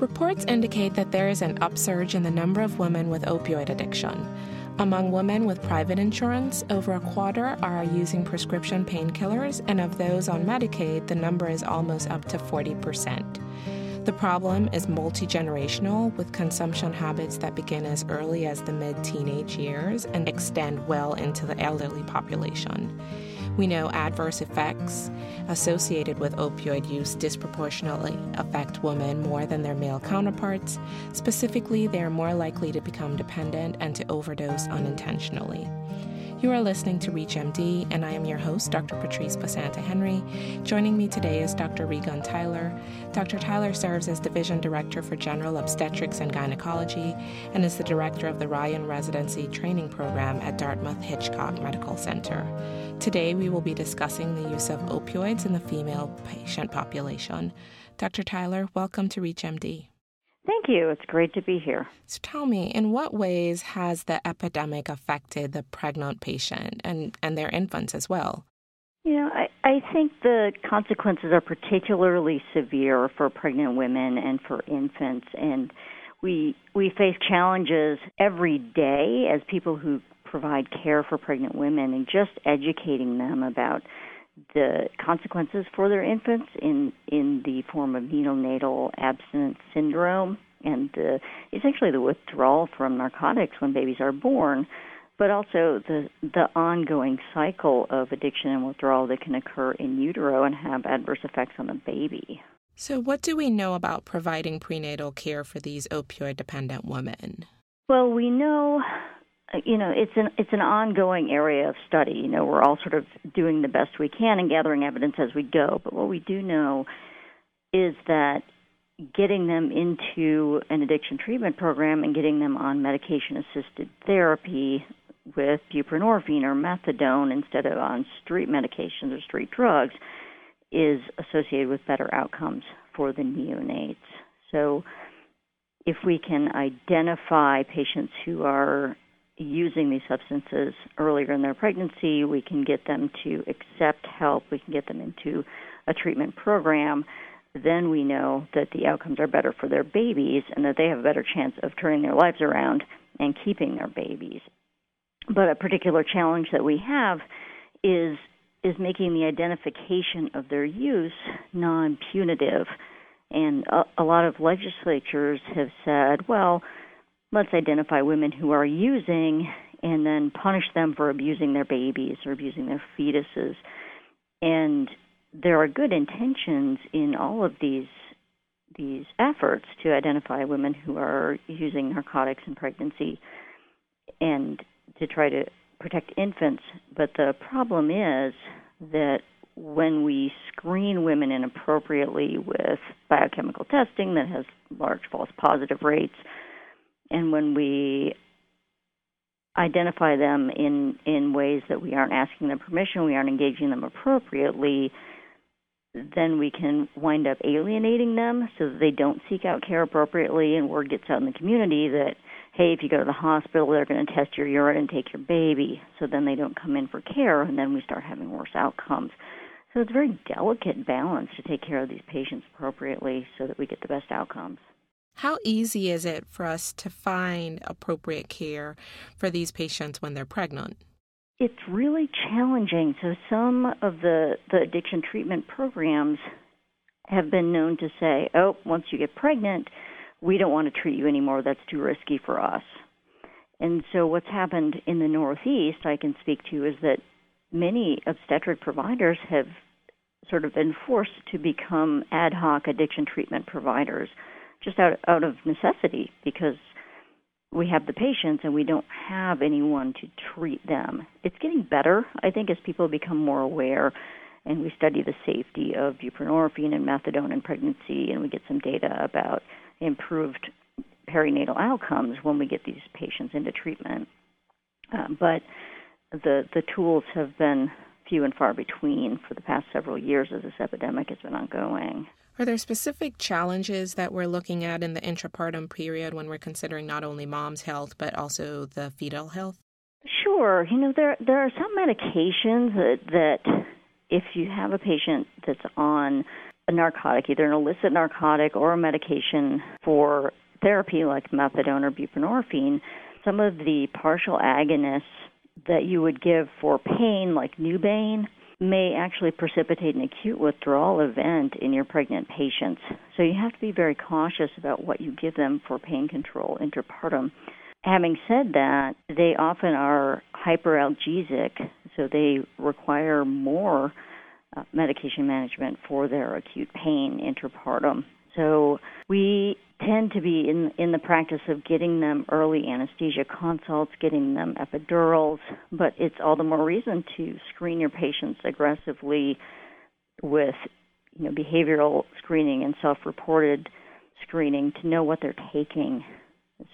Reports indicate that there is an upsurge in the number of women with opioid addiction. Among women with private insurance, over a quarter are using prescription painkillers, and of those on Medicaid, the number is almost up to 40%. The problem is multi generational, with consumption habits that begin as early as the mid teenage years and extend well into the elderly population. We know adverse effects associated with opioid use disproportionately affect women more than their male counterparts. Specifically, they are more likely to become dependent and to overdose unintentionally. You are listening to ReachMD, and I am your host, Dr. Patrice Basanta Henry. Joining me today is Dr. Regan Theiler. Dr. Theiler serves as Division Director for General Obstetrics and Gynecology and is the Director of the Ryan Residency Training Program at Dartmouth Hitchcock Medical Center. Today, we will be discussing the use of opioids in the female patient population. Dr. Theiler, welcome to ReachMD. Thank you. It's great to be here. So tell me, in what ways has the epidemic affected the pregnant patient and, and their infants as well? You know, I, I think the consequences are particularly severe for pregnant women and for infants and we we face challenges every day as people who provide care for pregnant women and just educating them about the consequences for their infants in in the form of neonatal abstinence syndrome and essentially the withdrawal from narcotics when babies are born, but also the the ongoing cycle of addiction and withdrawal that can occur in utero and have adverse effects on the baby. So, what do we know about providing prenatal care for these opioid dependent women? Well, we know you know it's an it's an ongoing area of study. You know we're all sort of doing the best we can and gathering evidence as we go. But what we do know is that getting them into an addiction treatment program and getting them on medication assisted therapy with buprenorphine or methadone instead of on street medications or street drugs is associated with better outcomes for the neonates. So if we can identify patients who are using these substances earlier in their pregnancy, we can get them to accept help, we can get them into a treatment program. Then we know that the outcomes are better for their babies and that they have a better chance of turning their lives around and keeping their babies. But a particular challenge that we have is is making the identification of their use non-punitive. And a, a lot of legislatures have said, well, let's identify women who are using and then punish them for abusing their babies or abusing their fetuses. And there are good intentions in all of these these efforts to identify women who are using narcotics in pregnancy and to try to protect infants. But the problem is that when we screen women inappropriately with biochemical testing that has large false positive rates, and when we identify them in in ways that we aren't asking them permission, we aren't engaging them appropriately, then we can wind up alienating them so that they don't seek out care appropriately and word gets out in the community that hey if you go to the hospital they're going to test your urine and take your baby. So then they don't come in for care and then we start having worse outcomes. So it's a very delicate balance to take care of these patients appropriately so that we get the best outcomes how easy is it for us to find appropriate care for these patients when they're pregnant? It's really challenging. So, some of the, the addiction treatment programs have been known to say, oh, once you get pregnant, we don't want to treat you anymore. That's too risky for us. And so, what's happened in the Northeast, I can speak to, is that many obstetric providers have sort of been forced to become ad hoc addiction treatment providers just out out of necessity because we have the patients and we don't have anyone to treat them. It's getting better, I think, as people become more aware and we study the safety of buprenorphine and methadone in pregnancy and we get some data about improved perinatal outcomes when we get these patients into treatment. Uh, but the the tools have been few and far between for the past several years as this epidemic has been ongoing. Are there specific challenges that we're looking at in the intrapartum period when we're considering not only mom's health but also the fetal health? Sure. You know, there there are some medications that that if you have a patient that's on a narcotic, either an illicit narcotic or a medication for therapy like methadone or buprenorphine, some of the partial agonists that you would give for pain, like Nubain, may actually precipitate an acute withdrawal event in your pregnant patients. So you have to be very cautious about what you give them for pain control interpartum. Having said that, they often are hyperalgesic, so they require more uh, medication management for their acute pain interpartum. So we tend to be in in the practice of getting them early anesthesia consults, getting them epidurals, but it's all the more reason to screen your patients aggressively with you know behavioral screening and self-reported screening to know what they're taking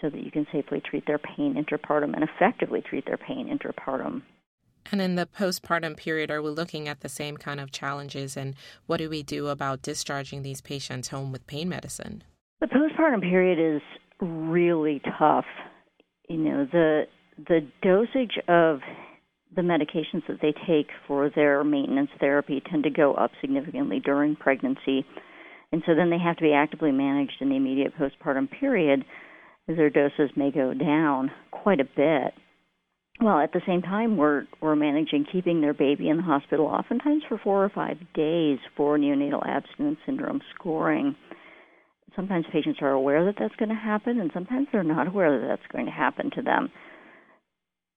so that you can safely treat their pain interpartum and effectively treat their pain interpartum. And in the postpartum period, are we looking at the same kind of challenges? And what do we do about discharging these patients home with pain medicine? The postpartum period is really tough. You know, the the dosage of the medications that they take for their maintenance therapy tend to go up significantly during pregnancy. And so then they have to be actively managed in the immediate postpartum period as their doses may go down quite a bit. Well, at the same time, we're we're managing keeping their baby in the hospital, oftentimes for four or five days for neonatal abstinence syndrome scoring. Sometimes patients are aware that that's going to happen, and sometimes they're not aware that that's going to happen to them.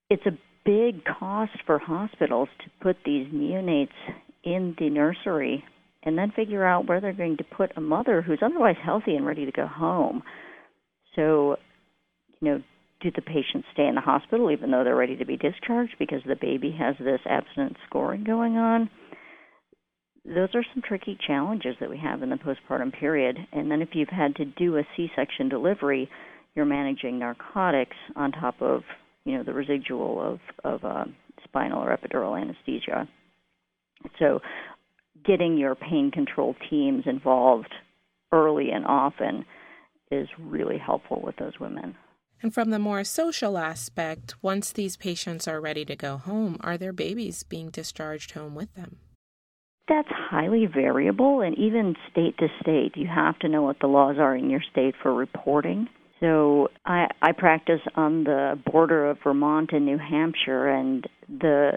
It's a big cost for hospitals to put these neonates in the nursery and then figure out where they're going to put a mother who's otherwise healthy and ready to go home. So, you know, do the patients stay in the hospital even though they're ready to be discharged because the baby has this abstinence scoring going on? Those are some tricky challenges that we have in the postpartum period. And then if you've had to do a C-section delivery, you're managing narcotics on top of you know the residual of of uh, spinal or epidural anesthesia. So, getting your pain control teams involved early and often is really helpful with those women. And from the more social aspect, once these patients are ready to go home, are their babies being discharged home with them? That's highly variable, and even state to state, you have to know what the laws are in your state for reporting. So I, I practice on the border of Vermont and New Hampshire, and the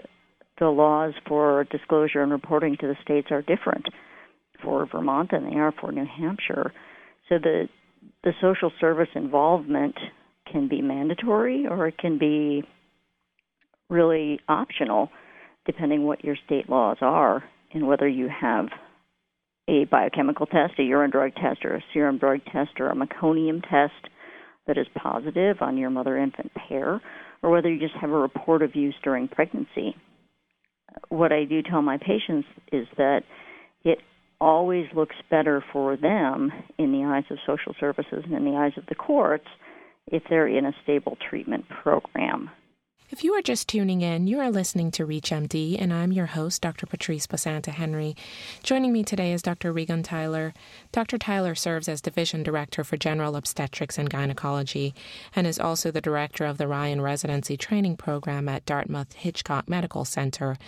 the laws for disclosure and reporting to the states are different for Vermont than they are for New Hampshire. So the the social service involvement can be mandatory or it can be really optional depending what your state laws are and whether you have a biochemical test, a urine drug test, or a serum drug test, or a meconium test that is positive on your mother infant pair, or whether you just have a report of use during pregnancy. What I do tell my patients is that it always looks better for them in the eyes of social services and in the eyes of the courts if they're in a stable treatment program. If you are just tuning in, you are listening to ReachMD, and I'm your host, Dr. Patrice Basanta Henry. Joining me today is Dr. Regan Theiler. Dr. Theiler serves as Division Director for General Obstetrics and Gynecology and is also the Director of the Ryan Residency Training Program at Dartmouth Hitchcock Medical Center.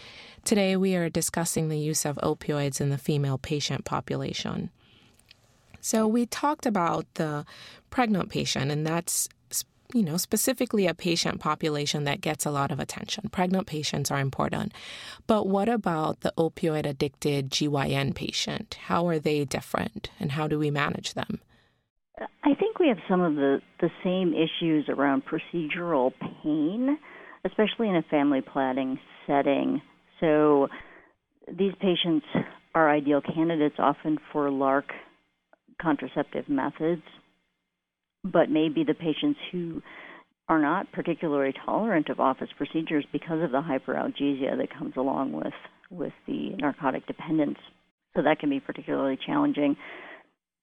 Today, we are discussing the use of opioids in the female patient population. So, we talked about the pregnant patient, and that's you know, specifically a patient population that gets a lot of attention. Pregnant patients are important. But what about the opioid addicted GYN patient? How are they different and how do we manage them? I think we have some of the, the same issues around procedural pain, especially in a family planning setting. So these patients are ideal candidates often for LARC contraceptive methods but maybe the patients who are not particularly tolerant of office procedures because of the hyperalgesia that comes along with with the narcotic dependence. So that can be particularly challenging.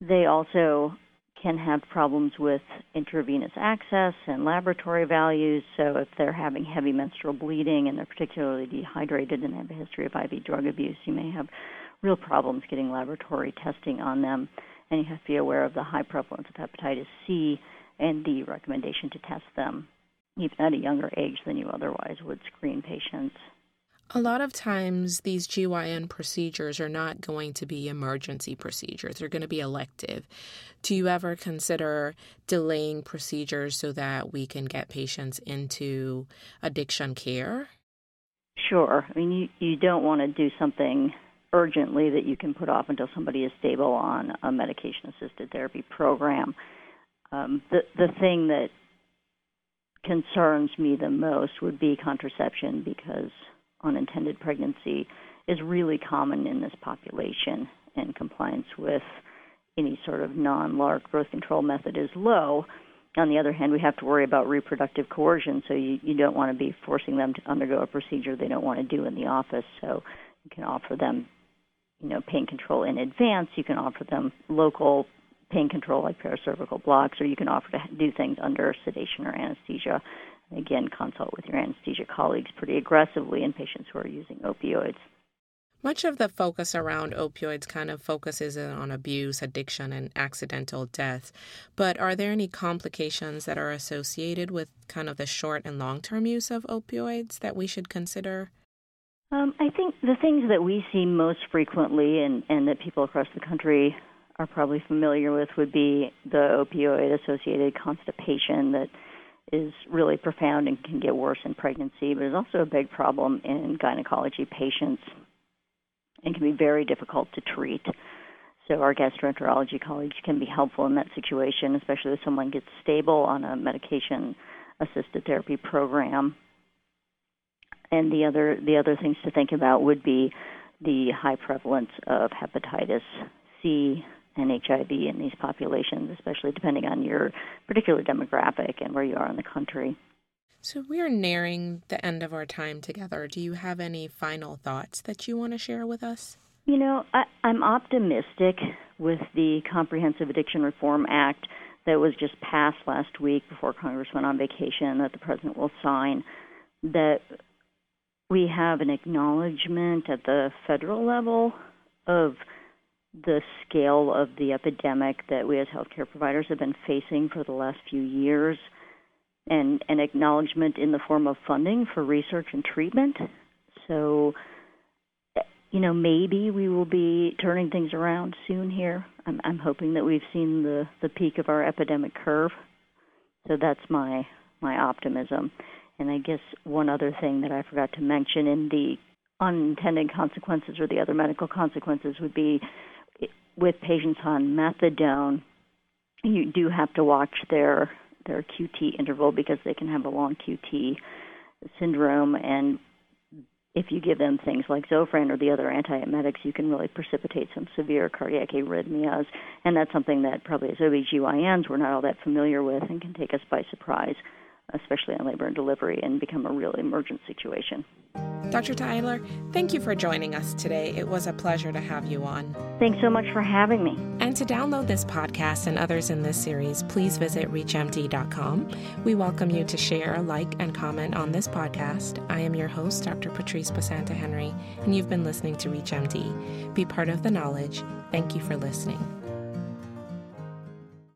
They also can have problems with intravenous access and laboratory values. So if they're having heavy menstrual bleeding and they're particularly dehydrated and have a history of IV drug abuse, you may have real problems getting laboratory testing on them and you have to be aware of the high prevalence of hepatitis C and the recommendation to test them even at a younger age than you otherwise would screen patients. A lot of times, these GYN procedures are not going to be emergency procedures, they're going to be elective. Do you ever consider delaying procedures so that we can get patients into addiction care? Sure. I mean, you, you don't want to do something urgently that you can put off until somebody is stable on a medication assisted therapy program. Um, the the thing that concerns me the most would be contraception because unintended pregnancy is really common in this population, and compliance with any sort of non LARC growth control method is low. On the other hand, we have to worry about reproductive coercion, so you, you don't want to be forcing them to undergo a procedure they don't want to do in the office. So you can offer them, you know, pain control in advance. You can offer them local pain control like paracervical blocks, or you can offer to do things under sedation or anesthesia Again, consult with your anesthesia colleagues pretty aggressively in patients who are using opioids. Much of the focus around opioids kind of focuses on abuse, addiction, and accidental death. But are there any complications that are associated with kind of the short and long term use of opioids that we should consider? Um, I think the things that we see most frequently and, and that people across the country are probably familiar with would be the opioid associated constipation that is really profound and can get worse in pregnancy, but is also a big problem in gynecology patients and can be very difficult to treat. So our gastroenterology colleagues can be helpful in that situation, especially if someone gets stable on a medication assisted therapy program. And the other the other things to think about would be the high prevalence of hepatitis C and HIV in these populations, especially depending on your particular demographic and where you are in the country. So, we're nearing the end of our time together. Do you have any final thoughts that you want to share with us? You know, I, I'm optimistic with the Comprehensive Addiction Reform Act that was just passed last week before Congress went on vacation that the president will sign. That we have an acknowledgement at the federal level of the scale of the epidemic that we as healthcare providers have been facing for the last few years and an acknowledgement in the form of funding for research and treatment. So, you know, maybe we will be turning things around soon here. I'm, I'm hoping that we've seen the, the peak of our epidemic curve. So that's my my optimism. And I guess one other thing that I forgot to mention in the unintended consequences or the other medical consequences would be with patients on methadone, you do have to watch their their QT interval because they can have a long QT syndrome and if you give them things like Zofran or the other antiemetics, you can really precipitate some severe cardiac arrhythmias. And that's something that probably as OBGYNs we're not all that familiar with and can take us by surprise, especially on labor and delivery, and become a real emergent situation. Dr. Theiler, thank you for joining us today. It was a pleasure to have you on. Thanks so much for having me. And to download this podcast and others in this series, please visit reachmd.com. We welcome you to share, like, and comment on this podcast. I am your host, Dr. Patrice Basanta Henry, and you've been listening to ReachMD. Be part of the knowledge. Thank you for listening.